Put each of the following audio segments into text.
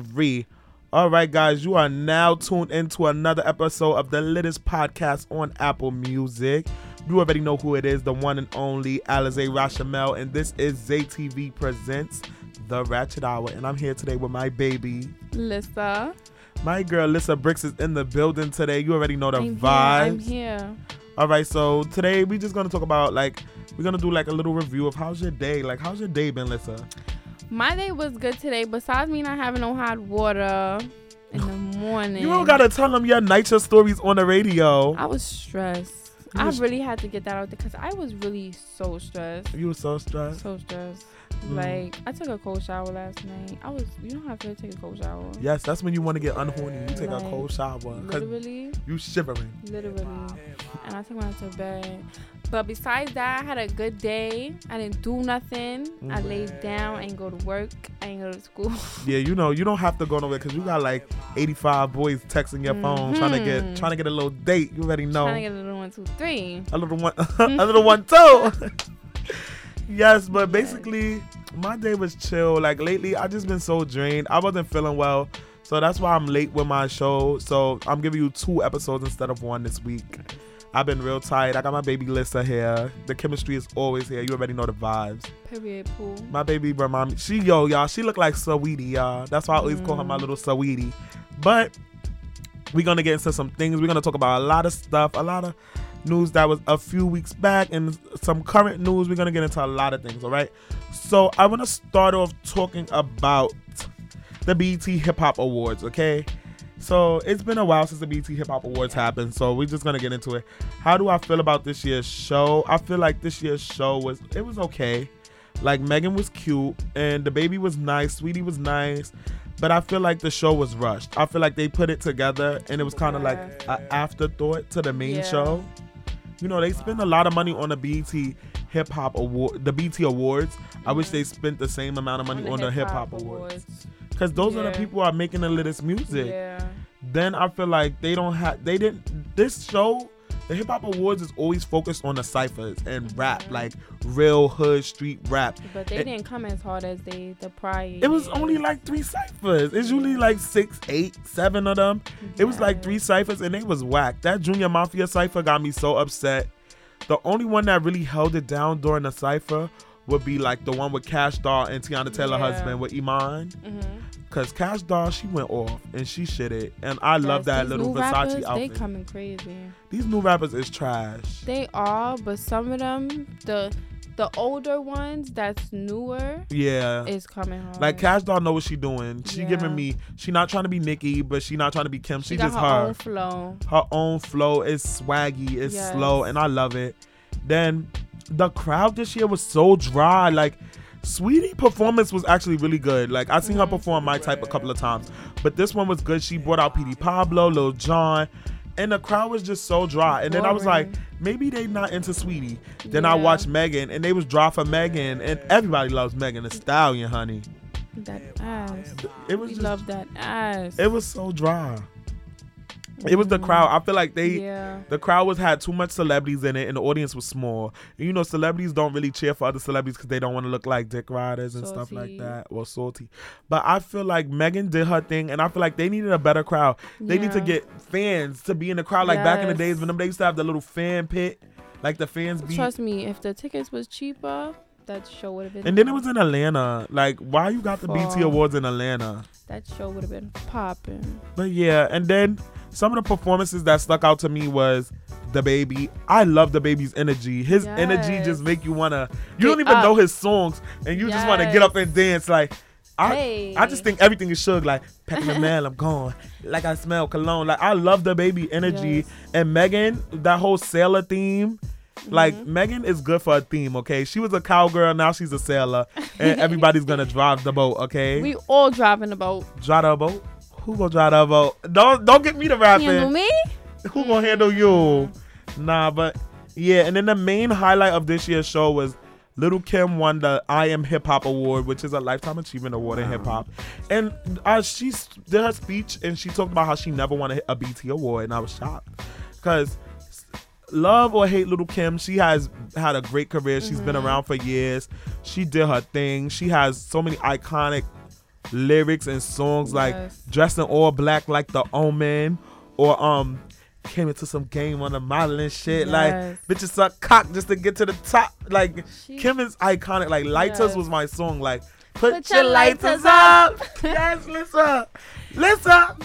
three. All right, guys, you are now tuned into another episode of the Littest Podcast on Apple Music. You already know who it is, the one and only Alize Rachamel, and this is ZTV Presents The Ratchet Hour. And I'm here today with my baby, Lissa. My girl, Lissa Bricks, is in the building today. You already know the I'm vibes. Here, I'm here. All right, so today we're just gonna talk about like we're gonna do like a little review of how's your day. Like, how's your day been, Lissa? My day was good today. Besides me not having no hot water in the morning, You don't gotta tell them your night stories on the radio. I was stressed. You I was- really had to get that out there because I was really so stressed. You were so stressed. So stressed. Mm. Like I took a cold shower last night. I was, you know how I feel to take a cold shower. Yes, that's when you want to get unhorny. You take a cold shower because Literally, you shivering. literally, and I took mine to bed. But besides that, I had a good day. I didn't do nothing. I Mhm. laid down. I ain't go to work. I ain't go to school. Yeah, you know you don't have to go nowhere because you got like 85 boys texting your phone trying to get trying to get a little date. You already know. Trying to get a little one, two, three. a little one a little one too yes but basically my day was chill. Like lately i just been so drained. I wasn't feeling well so that's why i'm late with my show. So i'm giving you two episodes instead of one this week. I've been real tired. I got my baby lissa here. The chemistry is always here. You already know the vibes. Period pool. my baby remind me she yo y'all she look like sweetie y'all. That's why i always call her my Mm. little sweetie but we're gonna get into some things. We're gonna talk about a lot of stuff a lot of news that was a few weeks back and some current news we're gonna get into a lot of things all right so i want to start off talking about the BET hip hop awards okay so it's been a while since the BET Hip Hop Awards happened, so we're just gonna get into it. How do I feel about this year's show? I feel like this year's show was it was okay. Like Megan was cute and DaBaby was nice, Saweetie was nice, but I feel like the show was rushed. I feel like they put it together and it was kind of like an afterthought to the main Yeah. show. You know, they spend a lot of money on the BET Hip Hop Award, the BET Awards. I wish they spent the same amount of money on the Hip Hop Awards, because those are the people who are making the latest music Yeah. then I feel like they don't have they didn't this show the hip hop awards is always focused on the ciphers and rap like real hood street rap. But they It- didn't come as hard as they the prior. It was only like three ciphers. It's usually like six, eight, seven of them. It was like three ciphers and they was whack. That Junior Mafia cipher got me so upset. The only one that really held it down during the cipher would be like the one with Kash Doll and Teyana Taylor Yeah. husband with Iman. Mhm. Cause Kash Doll, she went off and she shit it. And I love Yes, that these little Versace rappers, They coming crazy. These new rappers is trash. They are, but some of them, the the older ones that's newer, Yeah. is coming hard. Like Kash Doll know what she doing. She Yeah. giving me. She not trying to be Nicki, but she not trying to be Kim. She, she got just her, her. own flow. Her own flow is swaggy. It's Yes. slow, and I love it. Then the crowd this year was so dry. Like Saweetie performance was actually really good. Like I seen her Mhm. perform my type a couple of times, but this one was good. She brought out Petey Pablo, Lil Jon. And the crowd was just so dry. And then I was like, maybe they not into Saweetie. Then I watched Megan, and they was dry for Megan, and everybody loves Megan Thee Stallion, honey. That ass. It was We just, love that ass. it was so dry. It was the crowd. I feel like they, yeah. the crowd was had too much celebrities in it, and the audience was small. And you know, celebrities don't really cheer for other celebrities because they don't want to look like dick riders and stuff like that, or salty. But I feel like Megan did her thing, and I feel like they needed a better crowd. They need to get fans to be in the crowd, like back in the days when them they used to have the little fan pit, like the fans be. Trust me, if the tickets was cheaper, that show would have been. And then it was in Atlanta. Like, why you got the BET Awards in Atlanta? that show would have been popping. But yeah, and then some of the performances that stuck out to me was DaBaby. I love DaBaby's energy. His energy just make you wanna. You don't Get even know his songs, and you just wanna get up and dance. Like I, hey. I just think everything is Suge. Like packing the mail, I'm gone. Like I smell cologne. Like I love DaBaby energy Yes. and Megan. That whole sailor theme. Like Mhm. Megan is good for a theme, okay? She was a cowgirl, now she's a sailor, and everybody's gonna drive the boat, okay? we all driving the boat. drive the boat. Who gonna drive the boat? Don't don't get me to rapping. Handle me? Who gonna handle you? Nah, but yeah. And then the main highlight of this year's show was Little Kim won the I Am Hip Hop Award, which is a lifetime achievement award in hip hop. And uh, she did her speech and she talked about how she never won a, a BET award, and I was shocked because love or hate Little Kim, she has had a great career. She's been Mhm. around for years. She did her thing. She has so many iconic lyrics and songs like Yes. dressed in all black like the Omen, or um came into some game on the modeling shit. Like Yes. bitches suck cock just to get to the top. Like She- Kim is iconic. Like Lighters Yes. was my song. Like put, Put your, your lighters, lighters up. yes, Lisa. Lisa.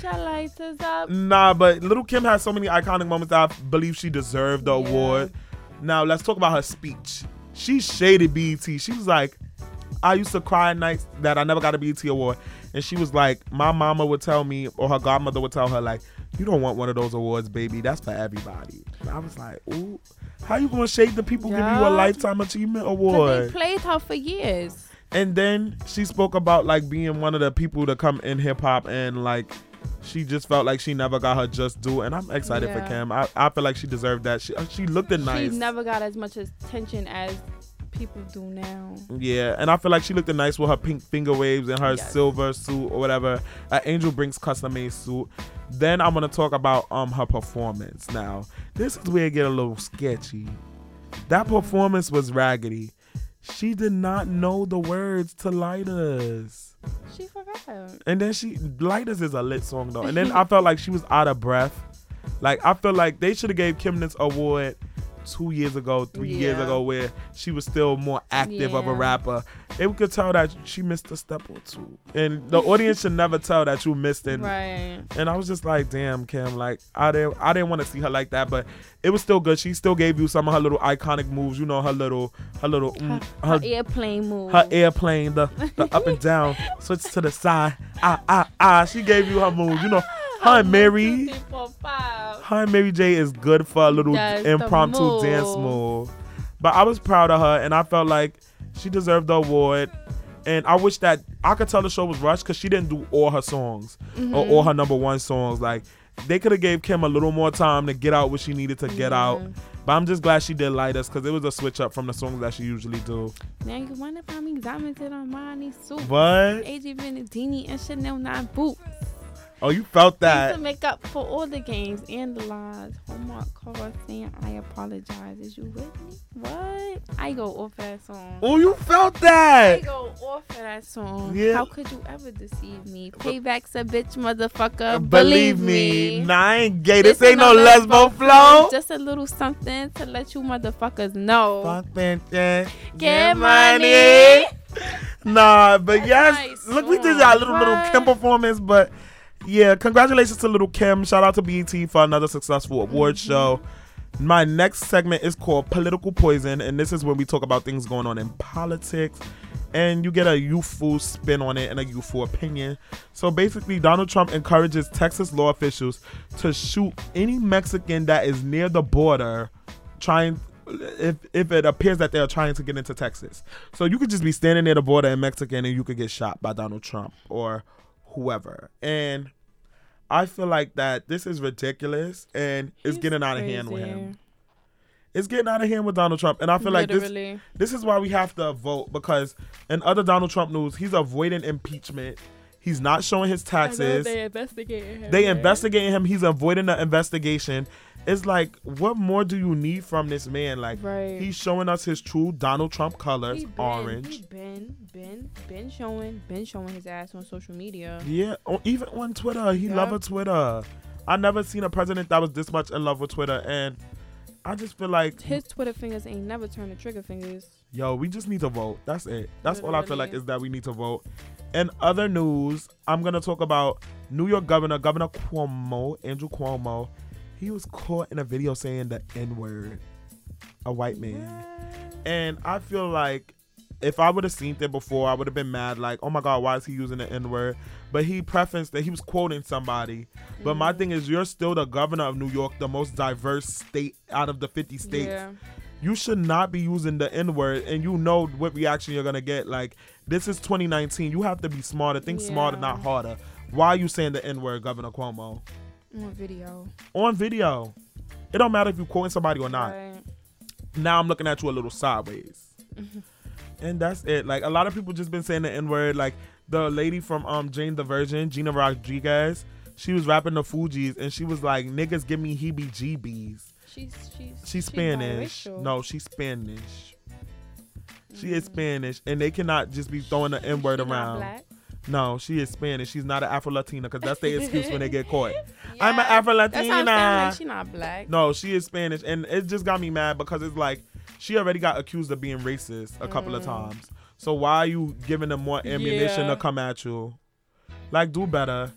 Put your up. Nah, but Little Kim has so many iconic moments that I believe she deserved the Yeah. award. Now let's talk about her speech. She shaded BET. She was like, I used to cry nights that I never got a BET award. And she was like, my mama would tell me, or her godmother would tell her, like, you don't want one of those awards, baby. That's for everybody. And I was like, ooh, how you gonna shade the people giving you a lifetime achievement award? they played her for years. And then she spoke about like being one of the people to come in hip hop and like she just felt like she never got her just due. And I'm excited for Yeah. Kim. I, I feel like she deserved that. She she looked it nice. She never got as much attention as people do now. Yeah, and I feel like she looked nice with her pink finger waves and her Yes. silver suit or whatever. Uh, Angel Brink's custom made suit. Then I'm gonna talk about um her performance. Now this is where it get a little sketchy. That performance was raggedy. She did not know the words to Lighters. She forgot. And then she Lighters is a lit song though. And then I felt like she was out of breath. Like I feel like they should have gave Kim this award two years ago, three years ago, where she was still more active of a rapper. And we could tell that she missed a step or two. And the audience should never tell that you missed it. Right. And I was just like, damn, Kim, like I didn't I didn't want to see her like that, but it was still good. She still gave you some of her little iconic moves, you know, her little her little mm, Her, her airplane move. her airplane, the, the up and down, switch to the side. Ah, ah, ah. She gave you her moves. You know, and Mary, Two, three, four, five. her Mary J is good for a little That's impromptu dance move. But I was proud of her, and I felt like she deserved the award. And I wish that I could tell the show was rushed because she didn't do all her songs Mm-hmm. or all her number one songs. Like they could have gave Kim a little more time to get out what she needed to get out. But I'm just glad she did us because it was a switch up from the songs that she usually do. Now you wanna find me diamonds in Armani suit. But AJ Venedini and Chanel 9 boots. Oh, you felt that. to make up for all the games and the lies. Hallmark call saying I apologize. Is you with me? What? I go off of that song. Oh, you felt that. I go off of that song. Yeah. How could you ever deceive me? Payback's a bitch, motherfucker. Believe me, nah, I ain't gay. This, is ain't no lesbo flow. Just a little something to let you motherfuckers know. Fuck bitches, Get money. Nah, but yes, Nice look, we did song. our little little? Kim performance, but yeah, congratulations to little Kim. Shout out to BET for another successful award Mm-hmm. show. My next segment is called Political Poison, and this is when we talk about things going on in politics, and you get a youthful spin on it and a youthful opinion. So basically, Donald Trump encourages Texas law officials to shoot any Mexican that is near the border, trying if if it appears that they're trying to get into Texas. So you could just be standing near the border in Mexican and you could get shot by Donald Trump or whoever. And I feel like that this is ridiculous and it's getting out of hand with him. It's getting out of hand with Donald Trump. And I feel like this this is why we have to vote because in other Donald Trump news, he's avoiding impeachment. He's not showing his taxes. They investigating him. They right? investigating him. He's avoiding the investigation. It's like, what more do you need from this man? Like, Right. he's showing us his true Donald Trump colors, been, orange. He been, been, been showing, been showing his ass on social media. Yeah, or even on Twitter, he Yeah. love a Twitter. I never seen a president that was this much in love with Twitter, and I just feel like, His Twitter fingers ain't never turned to trigger fingers. yo, we just need to vote. That's it. That's all I feel like is that we need to vote. In other news, I'm gonna talk about New York Governor Governor Cuomo, Andrew Cuomo. He was caught in a video saying the N word, a white man. And I feel like if I would have seen it before, I would have been mad, like, oh my God, why is he using the N word? But he prefaced that he was quoting somebody. But my mm-hmm. thing is, you're still the governor of New York, the most diverse state out of the 50 states. Yeah. You should not be using the N word, and you know what reaction you're gonna get. Like, this is 2019. You have to be smarter. Think smarter, not harder. Why are you saying the N word, Governor Cuomo? On video. On video. It don't matter if you're quoting somebody or not Right. now I'm looking at you a little sideways. and that's it. Like a lot of people just been saying the N word. Like the lady from um Jane the Virgin, Gina Rodriguez, she was rapping the Fugees and she was like, "Niggas give me heebie-jeebies." She's she's She's Spanish. biracial. No, she's Spanish. She is mm. Spanish, and they cannot just be throwing the N word around. black. No, she is Spanish. She's not an Afro Latina because that's the excuse when they get caught. Yeah. I'm an Afro That's what I'm saying. Latina. Like, she not black. No, she is Spanish, and it just got me mad because it's like she already got accused of being racist a couple of mm. times. So why are you giving them more ammunition Yeah. to come at you? Like, do better.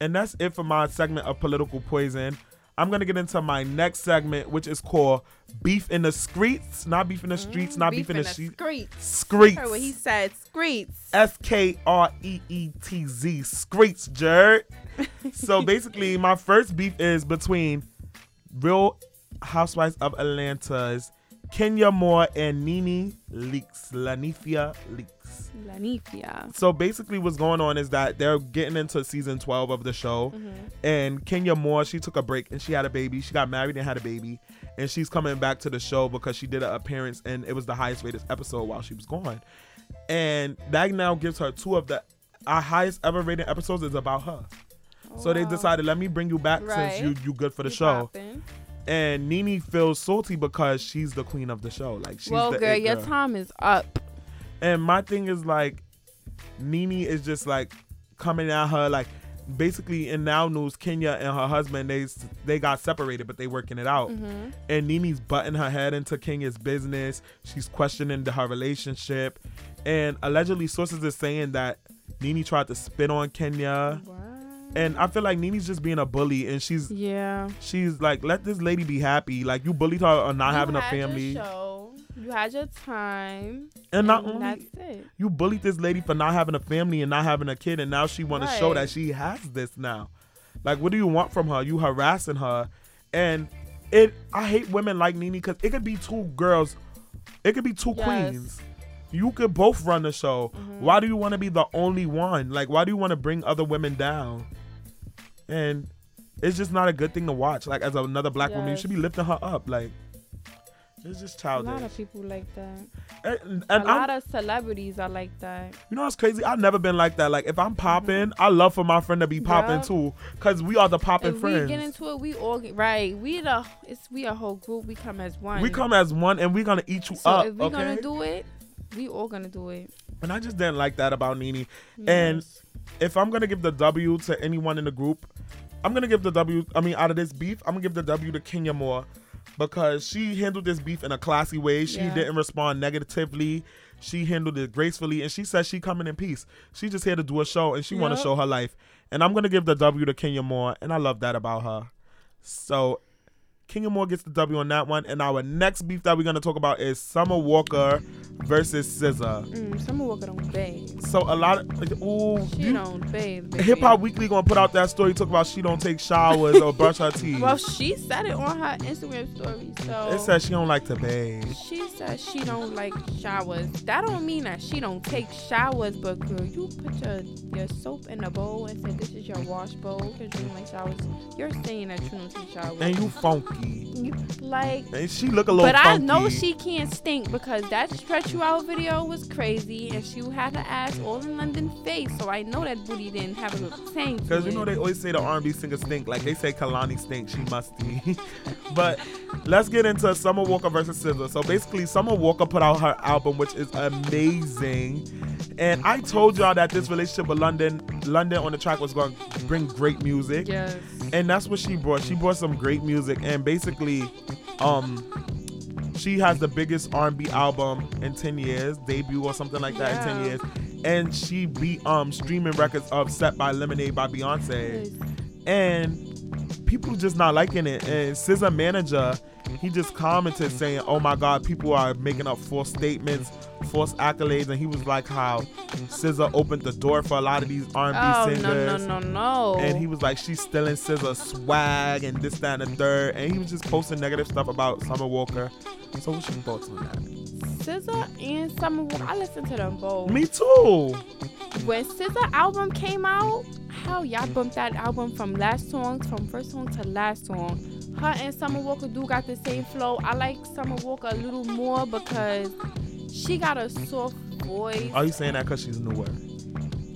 And that's it for my segment of political poison. I'm gonna get into my next segment, which is called "Beef in the Streets," not beef in the streets, not beef, in the, streets. streets. What he said. Streets. S K R E E T Z. Streets, Jared. so basically, my first beef is between Real Housewives of Atlanta's Kenya Moore and Nene Leakes, Linnethia Leakes. Lanifia. So basically, what's going on is that they're getting into season 12 of the show, mm-hmm. and Kenya Moore, she took a break and she had a baby. She got married and had a baby, and she's coming back to the show because she did an appearance and it was the highest rated episode while she was gone. And that now gives her two of the our highest ever rated episodes is about her. So they oh, Wow. decided, let me bring you back Right. since you you good for the You show. poppin'. And Nene feels salty because she's the queen of the show. Like she's Well, the girl, your girl. time is up. And my thing is like, Nene is just like coming at her like, basically in now news, Kenya and her husband they they got separated, but they working it out. Mm-hmm. And Nene's butting her head into Kenya's business. She's questioning the, her relationship, and allegedly sources are saying that Nene tried to spit on Kenya. And I feel like Nene's just being a bully, and she's Yeah. she's like, let this lady be happy. Like you bullied her on not You having a family, show. You had your time. and not only that's it. you bullied this lady for not having a family and not having a kid, and now she want to show that she has this now. Like, what do you want from her? You harassing her, and it. I hate women like Nene because it could be two girls, it could be two Yes. queens. You could both run the show. Mm-hmm. Why do you want to be the only one? Like, why do you want to bring other women down? And it's just not a good thing to watch. Like, as another black woman, you should be lifting her up. Like, it's just childish. A lot of people like that. and a and I'm, lot of celebrities are like that. You know what's crazy? I've never been like that. Like if I'm mm-hmm. popping, I love for my friend to be popping Yup. too, cause we are the popping If friends. we get into it, we all get right. We the it's we a whole group. We come as one. we come as one, and we're gonna eat you So up. if we okay? gonna do it, we all gonna do it. and I just didn't like that about Nene. And if I'm gonna give the W to anyone in the group, I'm gonna give the W. I mean, out of this beef, I'm gonna give the W to Kenya Moore because she handled this beef in a classy way. She Yeah. didn't respond negatively. She handled it gracefully, and she said she coming in peace. She just here to do a show, and she want to show her life. And I'm gonna give the W to Kenya Moore, and I love that about her. So. Kenya Moore gets the W on that one, and our next beef that we're gonna talk about is Summer Walker versus SZA. mm, Summer Walker don't bathe. So a lot of like, ooh, She you- don't bathe. Hip Hop Weekly gonna put out that story talk about she don't take showers or brush her teeth. Well, she said it on her Instagram story. So it says she don't like to bathe. She says she don't like showers. That don't mean that she don't take showers, but girl, you put your your soap in a bowl and said this is your wash bowl because you don't like showers. You're saying that you don't take showers. And you funky. Like, And she look a little but I know she can't stink because that stretch you out video was crazy, and she had her ass all in London face. So I know that booty didn't have a little tang. Because you know they always say the R&B singer stink. Like they say Kehlani stink, she musty. but let's get into Summer Walker versus SZA. So basically, Summer Walker put out her album, which is amazing. And I told y'all that this relationship with London, London on the track was going to bring great music. Yes. And that's what she brought. She brought some great music, and basically, um, she has the biggest R&B album in ten years, debut or something like that in ten years, and she beat um streaming records of "Set by Lemonade" by Beyonce, and people just not liking it. And SZA manager, he just commented saying, "Oh my God, people are making up false statements." False accolades, and he was like, "How SZA opened the door for a lot of these R&B Oh singers." no no no no. and he was like, she's stealing SZA swag and this, that, and the third. And he was just posting negative stuff about Summer Walker. So what's your thoughts on that? SZA and Summer Walker. I listened to them both. Me too. When SZA album came out, how y'all bumped that album from last song, from first song to last song. Her and Summer Walker do got the same flow. I like Summer Walker a little more because she got a soft voice. Are you saying that because she's newer?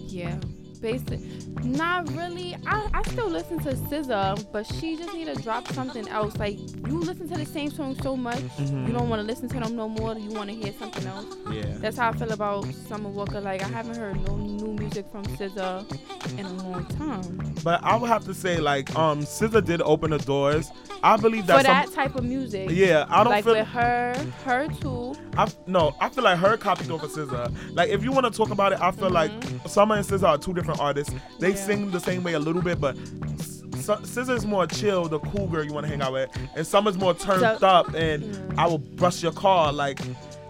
Yeah. Basic. Not really. I, I still listen to SZA, but she just need to drop something else. Like you listen to the same song so much, Mhm. you don't want to listen to them no more. You want to hear something else. Yeah. That's how I feel about Summer Walker. Like I haven't heard no new music from SZA in a long time. But I would have to say, like, um, SZA did open the doors. I believe that For that. some, type of music. yeah, I don't like feel. with her, her too. I, no, I feel like her copied over SZA. Like, if you want to talk about it, I feel like Summer and SZA are two different artists. They. Yeah. sing the same way a little bit, but S- SZA is more chill, the cool girl you want to hang out with, and Summer's more turned So- up, and Mm. I will bust your car, like.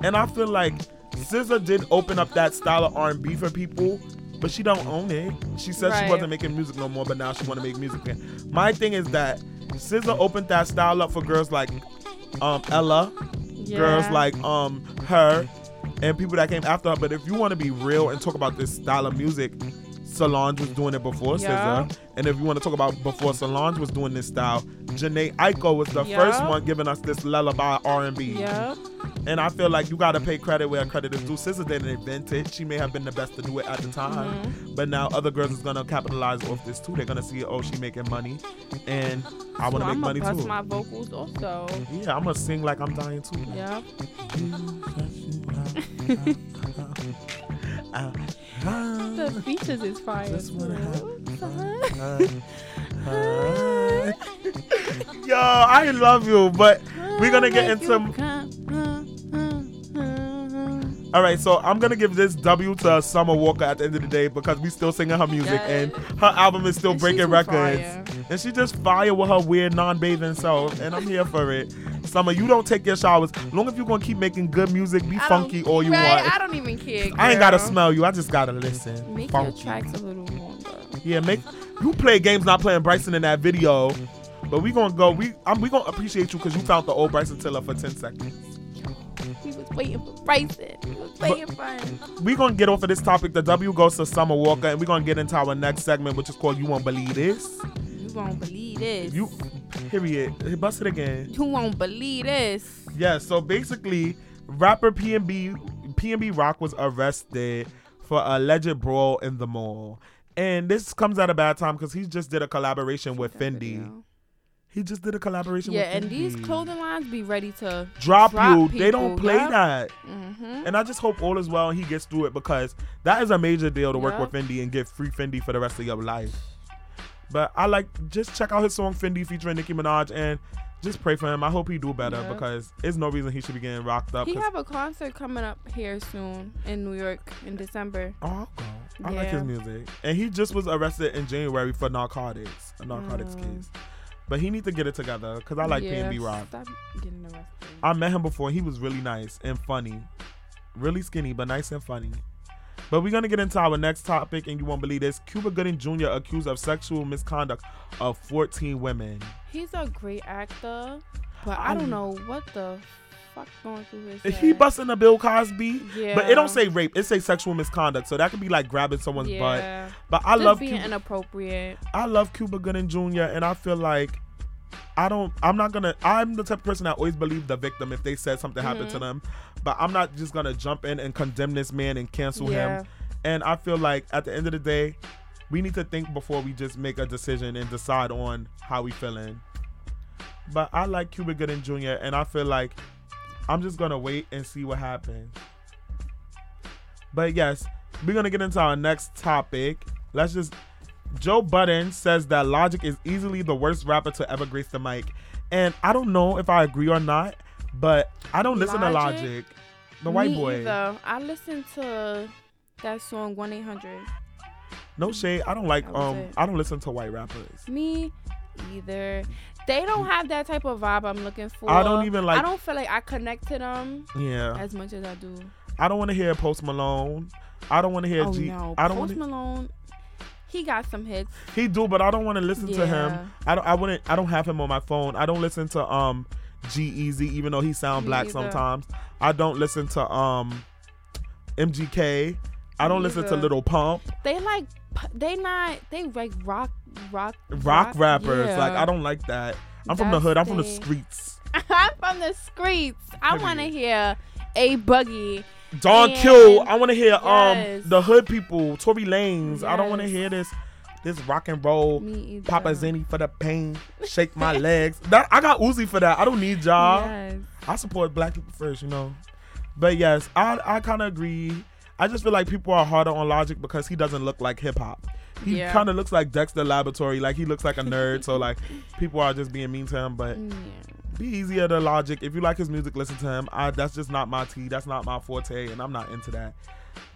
And I feel like SZA did open up that style of R&B for people. But she don't own it. She said she wasn't making music no more, but now she want to make music again. My thing is that SZA opened that style up for girls like um, Ella, Yeah. girls like um her and people that came after her. But if you want to be real and talk about this style of music, Solange was doing it before Yeah. SZA. And if you want to talk about before Solange was doing this style, Jhené Aiko was the Yeah. first one giving us this lullaby R&B. Yep. And I feel like you gotta pay credit where credit is due. SZA didn't invent it. She may have been the best to do it at the time, Mm-hmm. but now other girls is gonna capitalize off this too. They're gonna see, oh, she making money, and I want to so make I'm money bust too. my vocals also. yeah, I'm gonna sing like I'm dying too. Yep. The features is fire. Just wanna too. Yo, I love you, but we're gonna get into. All right, so I'm gonna give this W to Summer Walker at the end of the day because we still singing her music and her album is still And breaking records. fire. And she just fire with her weird non-bathing self, and I'm here for it. Summer, you don't take your showers. Long as you're gonna keep making good music, be I funky all you right, want. I don't even care. I ain't gotta smell you. I just gotta listen. Make funky. your tracks a little longer. Yeah, make you play games not playing Bryson in that video. But we gonna go. We I'm, we gonna appreciate you because you found the old Bryson Tiller for ten seconds. We was waiting for Bryson. We was waiting for him. We gonna get off of this topic. The W goes to Summer Walker, and we gonna get into our next segment, which is called "You Won't Believe This." You won't believe this. You, period. Bust it again. You won't believe this. Yeah. So basically, rapper PNB PNB Rock was arrested for alleged brawl in the mall, and this comes at a bad time because he just did a collaboration with That Fendi. Video. He just did a collaboration with. Yeah, with and these Fendi. clothing lines be ready to drop, drop you. they don't play yup. that. hmm And I just hope all is well and he gets through it because that is a major deal to work with Fendi and get free Fendi for the rest of your life. But I like just check out his song Fendi featuring Nicki Minaj and just pray for him. I hope he do better Yup. because there's no reason he should be getting rocked up. He 'cause- have a concert coming up here soon in New York in December. oh, I'll go. I like his music. And he just was arrested in January for narcotics, a narcotics Mm. case. But he needs to get it together because I like yeah, PNB Rock. Stop getting arrested. I met him before. He was really nice and funny. Really skinny, but nice and funny. But we're gonna get into our next topic, and you won't believe this. Cuba Gooding Jr. accused of sexual misconduct of 14 women. He's a great actor, but I I'm- don't know what the fuck going through his head. He busting a Bill Cosby, Yeah. but it don't say rape. It say sexual misconduct, so that could be like grabbing someone's butt. But I Just love being Cuba, inappropriate. I love Cuba Gooding Jr. and I feel like I don't. I'm not gonna. I'm the type of person that always believe the victim if they said something happened to Mhm. them, but I'm not just gonna jump in and condemn this man and cancel Yeah. him. And I feel like at the end of the day, we need to think before we just make a decision and decide on how we feeling. But I like Cuba Gooding Jr. and I feel like I'm just gonna wait and see what happens. But yes, we're gonna get into our next topic. Let's just Joe Budden says that Logic is easily the worst rapper to ever grace the mic. And I don't know if I agree or not, but I don't listen to Logic? Logic. The white Me boy. Either. I listened to that song one eight hundred. No shade. I don't like um it. I don't listen to white rappers. Me either. They don't have that type of vibe I'm looking for. I don't even like I don't feel like I connect to them Yeah. as much as I do. I don't want to hear Post Malone. I don't want to hear oh G. no, I don't Post want Malone. He got some hits. He do, but I don't want to listen to Yeah. him. I don't I wouldn't I don't have him on my phone. I don't listen to um G-Eazy even though he sound Me black either. sometimes. I don't listen to um MGK. I don't Me listen to. Little Pump. They like they not they like rock rock Rock rappers. yeah. Like I don't like that. I'm from the hood. I'm from the streets. I'm from the streets. I want to hear a buggy Don And- I want to hear Yes. um the hood people, Tory Lanez. I don't want to hear this this rock and roll. Papa Zenny for the pain, shake my legs. That I got Uzi for that. I don't need y'all. Yes. I support black people first, you know. But yes, I I kind of agree. I just feel like people are harder on Logic because he doesn't look like hip hop. He Yeah. kind of looks like Dexter Laboratory, like he looks like a nerd. so like people are just being mean to him. But Yeah. be easier to Logic. If you like his music, listen to him. I, that's just not my tea. That's not my forte, and I'm not into that.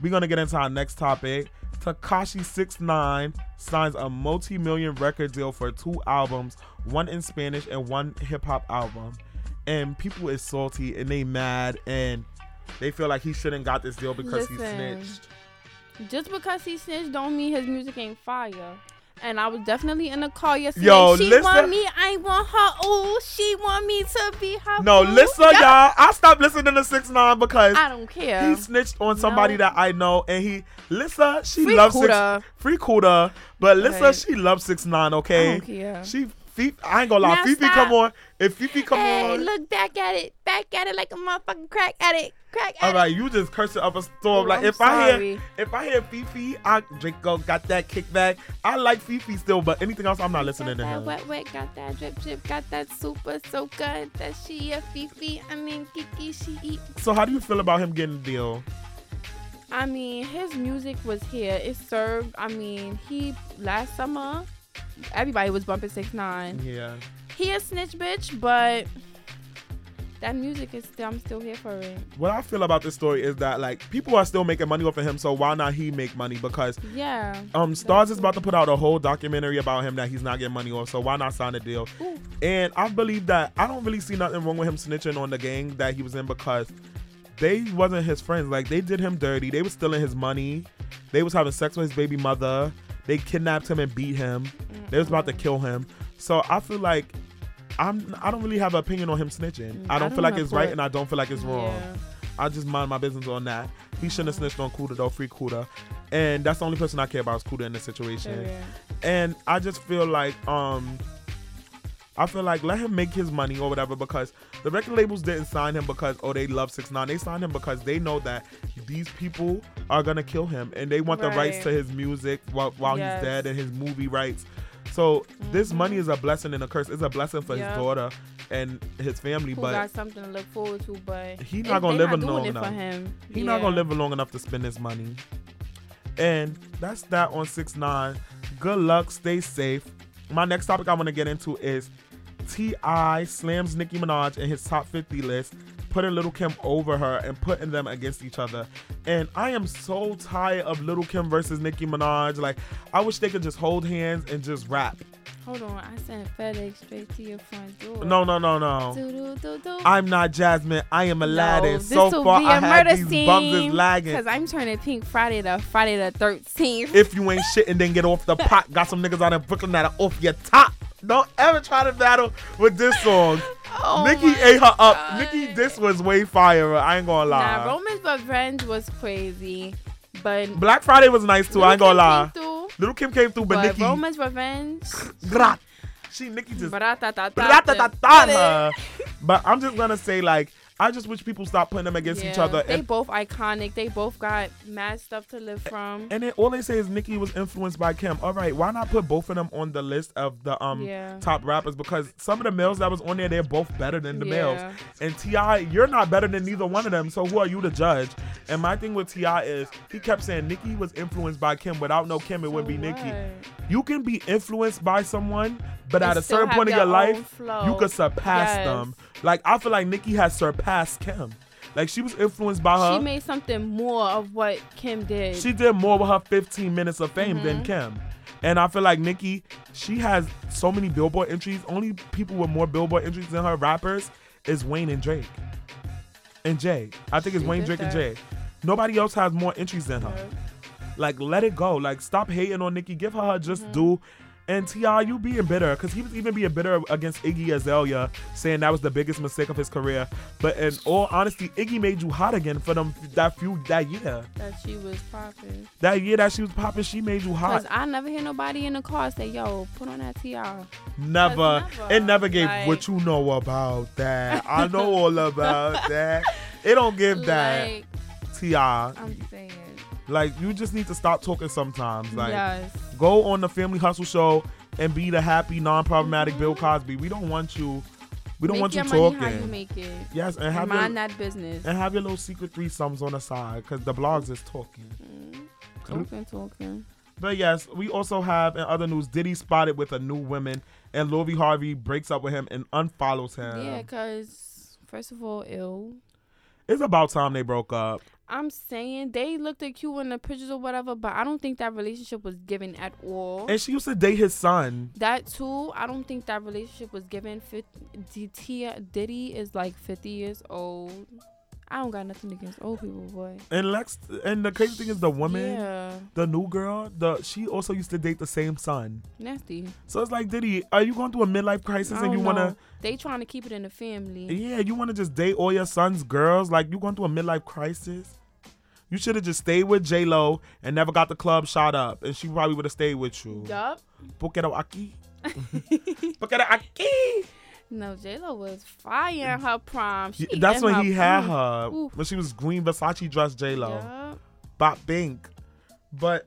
We're gonna get into our next topic. Tekashi 69 signs a multi-million record deal for two albums, one in Spanish and one hip hop album. And people is salty and they mad and they feel like he shouldn't got this deal because he snitched. Just because he snitched don't mean his music ain't fire. And I was definitely in the car yesterday. Yo, she listen- want me, I want her. Ooh, she want me to be her. No, boo. listen, Yeah. y'all. I stopped listening to Six Nine because I don't care. he snitched on somebody No. that I know, and he Lissa, she Free loves Kooda. six free Kooda, but Lissa, Right. she loves six nine. I Okay, don't care. she Fifi, I ain't gonna lie, Now Fifi stop. come on. If Fifi come hey, on, look back at it. Back at it like a motherfucking crack at it. Crack at all it. right, you just curse it up a storm. Oh, like I'm if I hear sorry. if I hear Fifi, I Draco got that kickback. I like Fifi still, but anything else, I'm not listening got to that him. wet wet, got that drip drip, got that super so good. That she a Fifi, I mean Kiki, she eat. So how do you feel about him getting the deal? I mean, his music was here. It served. I mean, he last summer, everybody was bumping six nine. Yeah. He a snitch bitch, but that music is still. I'm still here for it. What I feel about this story is that like people are still making money off of him, so why not he make money? Because Yeah. um Stars is about to put out a whole documentary about him that he's not getting money off, so why not sign a deal? Ooh. And I believe that I don't really see nothing wrong with him snitching on the gang that he was in because they wasn't his friends. Like they did him dirty. They was stealing his money. They was having sex with his baby mother. They kidnapped him and beat him. They was about to kill him. So I feel like I'm I don't really have an opinion on him snitching. Mm, I I don't don't feel like it's right and I don't feel like it's wrong. Yeah. I just mind my business on that. He shouldn't have snitched on Kooda though, free Kooda. And that's the only person I care about is Kooda in this situation. Period. And I just feel like um I feel like let him make his money or whatever because the record labels didn't sign him because oh they love six nine. They signed him because they know that these people are gonna kill him and they want the rights to his music while, while Yes. he's dead and his movie rights. So this Mhm. money is a blessing and a curse. It's a blessing for Yep. his daughter and his family, Who but got something to look forward to, but He it- not gonna live not long doing it for enough. him. He not gonna live long enough to spend his money. And that's that on six nine. Good luck, stay safe. My next topic I want to get into is T.I. slams Nicki Minaj in his top 50 list, putting Little Kim over her and putting them against each other. And I am so tired of Little Kim versus Nicki Minaj. Like I wish they could just hold hands and just rap. Hold on, I sent FedEx straight to your front door. No, no, no, no. I'm not Jasmine. I am Aladdin. No, so far, be I a had murder these bums is scene, lagging. Cause I'm turning pink Friday to Friday the 13th. if you ain't shit and then get off the pot. Got some niggas out in Brooklyn that are off your top. Don't ever try to battle with this song. Oh Nicki ate her up. God. Nicki, this was way fire. I ain't gonna lie. Nah, Roman's Revenge was crazy, but Black Friday was nice too. I ain't gonna Lil' lie. Through, Little Kim came through, but, but Nicki, Roman's Revenge. Grat. she Nicki just. But I'm just gonna say like. I just wish people stop putting them against each other. They And, both iconic. They both got mad stuff to live from. and then all they say is Nicki was influenced by Kim. All right, why not put both of them on the list of the um Yeah. top rappers? Because some of the males that was on there, they're both better than the males. And T.I., you're not better than neither one of them. So who are you to judge? And my thing with T.I. is he kept saying Nicki was influenced by Kim. Without no Kim, it wouldn't be So Nicki. You can be influenced by someone, but at a certain point in your your life, flow. you could surpass Yes. them. Like I feel like Nicki has surpassed Kim. Like she was influenced by her. She made something more of what Kim did. She did more with her 15 minutes of fame than Mhm. Kim. And I feel like Nicki, she has so many Billboard entries. Only people with more Billboard entries than her rappers is Wayne and Drake. And Jay. I think it's She Wayne, Drake, and. Jay. Nobody else has more entries than her. Like, let it go. Like, stop hating on Nicki. Give her her just Mm-hmm. due. And T.I., you being bitter, because he was even being bitter against Iggy Azalea, saying that was the biggest mistake of his career. But in all honesty, Iggy made you hot again for them that few that year. that she was popping. That year that she was popping, she made you hot. Cause I never hear nobody in the car say, "Yo, put on that TR." Never. never, It never gave like- what you know about that. I know all about that. It don't give that. Like, Ti. I'm saying. Like you just need to stop talking sometimes. Like yes. go on the Family Hustle show and be the happy, non-problematic Mhm. Bill Cosby. We don't want you. We don't make want you your money how you make it. yes, and have mind your that business. and have your little secret threesomes on the side because the blogs is talking. Mm. Talking, talking. But yes, we also have in other news Diddy spotted with a new woman, and Lori Harvey breaks up with him and unfollows him. Yeah, cause first of all, ill. It's about time they broke up. I'm saying they looked at cute in the pictures or whatever, but I don't think that relationship was given at all. And she used to date his son. that too, I don't think that relationship was given. Fit, DT, Diddy is like 50 years old. I don't got nothing against old people, boy. And Lex and the crazy thing is the woman, Yeah, the new girl, the she also used to date the same son. nasty. So it's like, Diddy, are you going through a midlife crisis and you don't wanna. They trying to keep it in the family. Yeah, you wanna just date all your son's girls? Like you going through a midlife crisis? You should have just stayed with J Lo and never got the club shot up, and she probably would have stayed with you. Yup. Porque aquí. Porque aquí. No, J Lo was fire her prom. She That's when he had her Ooh. when she was green Versace dress J Lo, Yup. Bop Bink. But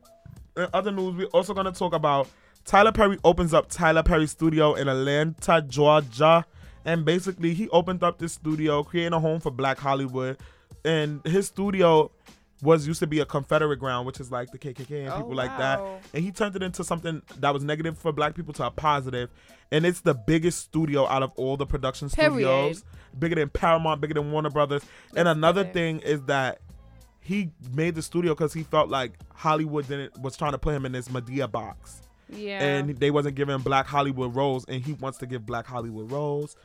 in other news, we're also gonna talk about Tyler Perry opens up Tyler Perry Studio in Atlanta, Georgia, and basically he opened up this studio, creating a home for Black Hollywood, and his studio was used to be a Confederate ground, which is like the KKK and Oh, people like that, and he turned it into something that was negative for Black people to a positive, and it's the biggest studio out of all the production Period. studios, bigger than Paramount, bigger than Warner Brothers, and another big. thing is that he made the studio because he felt like Hollywood didn't was trying to put him in this Madea box, Yeah. and they wasn't giving Black Hollywood roles, and he wants to give Black Hollywood roles.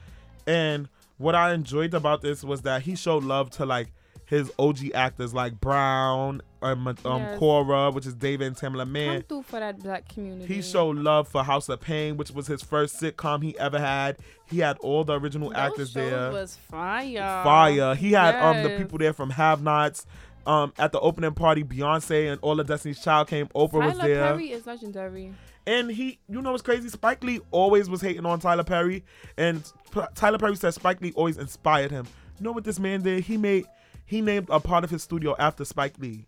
And what I enjoyed about this was that he showed love to like his OG actors like Brown, um, um Yes. Cora, which is David and Tamla Come Man. through for that black community. He showed love for House of Payne, which was his first sitcom he ever had. He had all the original Those actors there. was fire. fire. He had um the people there from Have Nots. Um, at the opening party, Beyonce and all of Destiny's Child came. Oprah was Tyler there, Perry is legendary. and he, you know, what's crazy? Spike Lee always was hating on Tyler Perry, and P- Tyler Perry said Spike Lee always inspired him. You know what this man did? He made he named a part of his studio after Spike Lee.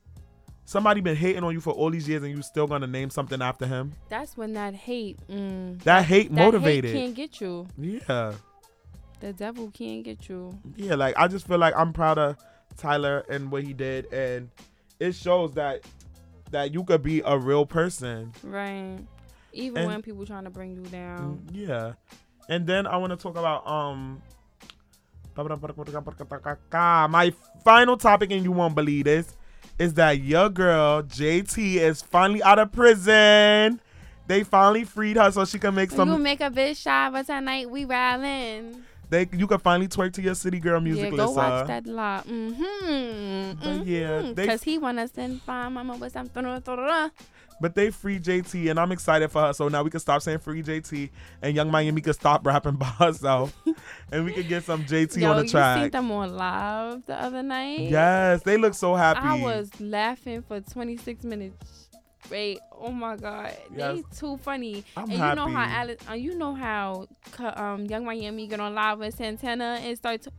Somebody been hating on you for all these years, and you still gonna name something after him? That's when that hate. Mm, That hate that motivated. hate can't get you. yeah. The devil can't get you. yeah, like I just feel like I'm proud of Tyler and what he did, and it shows that that you could be a real person. Right. Even And- when people trying to bring you down. Yeah, and then I want to talk about um. My final topic, and you won't believe this, is that your girl JT is finally out of prison. They finally freed her so she can make some. you make a bitch shy, but tonight we rallying. They you can finally twerk to your city girl music, yeah, go Lissa. watch that live. Mm-hmm. But yeah, Because he want to send fine mama with some. But they free JT, and I'm excited for her. So now we can stop saying free JT, and Yung Miami can stop rapping by herself, and we can get some JT Yo, on the track. you seen them on live the other night? Yes, they look so happy. I was laughing for 26 minutes straight. Oh my god, Yes. they too funny. I'm and you know how happy. Alice, uh, you know how um Yung Miami get on live with Santana and start to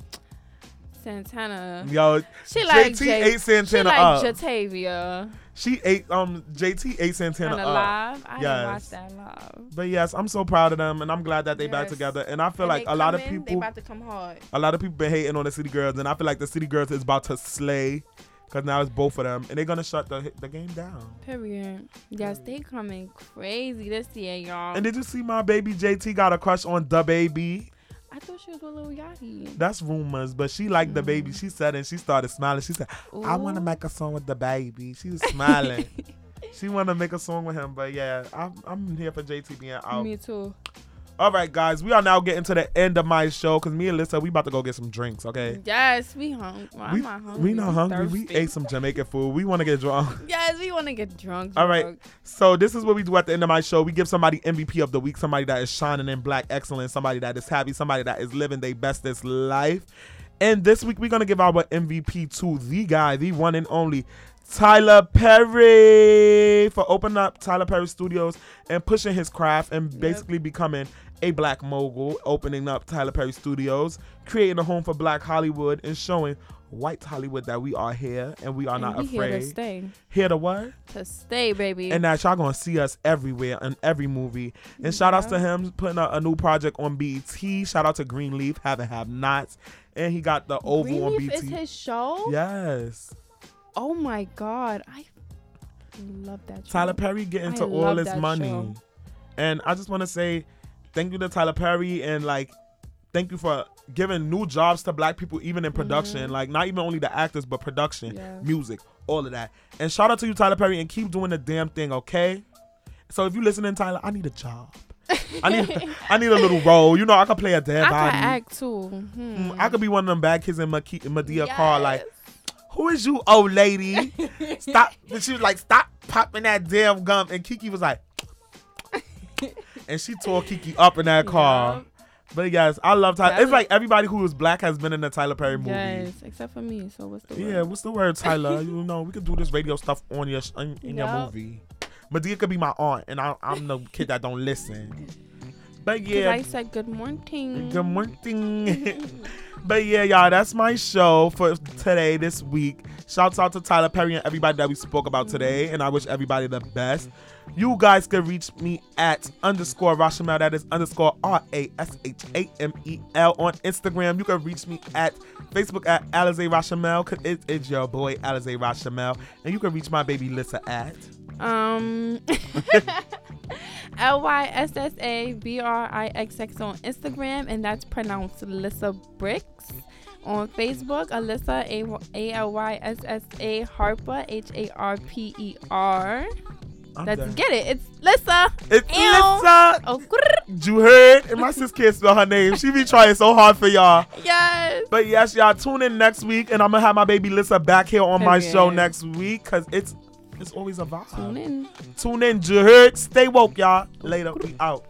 Santana. Yo, She like JT J- ate Santana she like up. Jatavia she ate um JT ate Santana up. live. I didn't watch that live. But yes, I'm so proud of them, and I'm glad that they back together. And I feel And like a lot of people. They about to come hard. a lot of people been hating on the City Girls, and I feel like the City Girls is about to slay, cause now it's both of them, and they're gonna shut the the game down. Period. Yes, they coming crazy this year, y'all. And did you see my baby JT got a crush on DaBaby? I thought she was with Lil Yachty. That's rumors, but she liked DaBaby. Mm. She said, and she started smiling. She said, "I want to make a song with DaBaby." She was smiling. she want to make a song with him, but yeah, I'm, I'm here for JT being out. Me too. All right, guys, we are now getting to the end of my show because me and Lisa, we about to go get some drinks. Okay. Yes, we hungry. Well, we, I'm not hungry. we not hungry. We ate some Jamaican food. We want to get drunk. Yes, we want to get drunk. All right. drunk. So this is what we do at the end of my show. We give somebody MVP of the week, somebody that is shining in black excellence, somebody that is happy, somebody that is living their bestest life. And this week we're gonna give our MVP to the guy, the one and only Tyler Perry for opening up Tyler Perry Studios and pushing his craft and basically becoming a black mogul, opening up Tyler Perry Studios, creating a home for black Hollywood and showing white Hollywood that we are here and we are And not we here to stay. Here to what? To stay, baby. And that y'all gonna see us everywhere in every movie. And shout outs to him putting a, a new project on BET. Shout out to Greenleaf, haven't have nots. And he got the oval on Greenleaf BET. is his show. yes. Oh my god, I love that. Show. Tyler Perry getting to all his money. show. And I just want to say thank you to Tyler Perry and like thank you for giving new jobs to black people even in production. Mhm. Like not even only the actors but production, Yeah. music, all of that. And shout out to you Tyler Perry and keep doing the damn thing, okay? So if you listening Tyler, I need a job. I need I need a little role. You know I can play a dead I body. can act too. Hmm. Mm, I could be one of them bad kids in Madea car like who is you, old lady? Stop. And she was like, stop popping that damn gum. And Kiki was like, and she tore Kiki up in that car. Yup. But yes, I love Tyler. That It's was- like everybody who is black has been in the Tyler Perry movie. Yes, except for me. So what's the word? Yeah, what's the word, Tyler? you know, we could do this radio stuff on your in, in your movie. Madea could be my aunt, and I, I'm the kid that don't listen. But yeah, I said good morning. Good morning. but yeah, y'all, that's my show for today, this week. Shouts out to Tyler Perry and everybody that we spoke about today, and I wish everybody the best. You guys can reach me at underscore Rashamel, that is underscore R A S H A M E L on Instagram. You can reach me at Facebook at Alize Rashamel, because it is your boy Alize Rashamel. And you can reach my baby Lissa at. Um, L Y S S A B R I X X on Instagram, and that's pronounced Alyssa Bricks. On Facebook, Alyssa A A L Y S S A Harper H A R P E R. Let's done. get it. It's Lissa. It's Ew. Lissa. Oh, grrr. You heard? And my sis can't spell her name. She be trying so hard for y'all. yes. But yes, y'all tune in next week, and I'm gonna have my baby Lissa back here on my Period. show next week because it's it's always a vibe. Tune in. Tune in, you heard? Stay woke, y'all. Later, we out.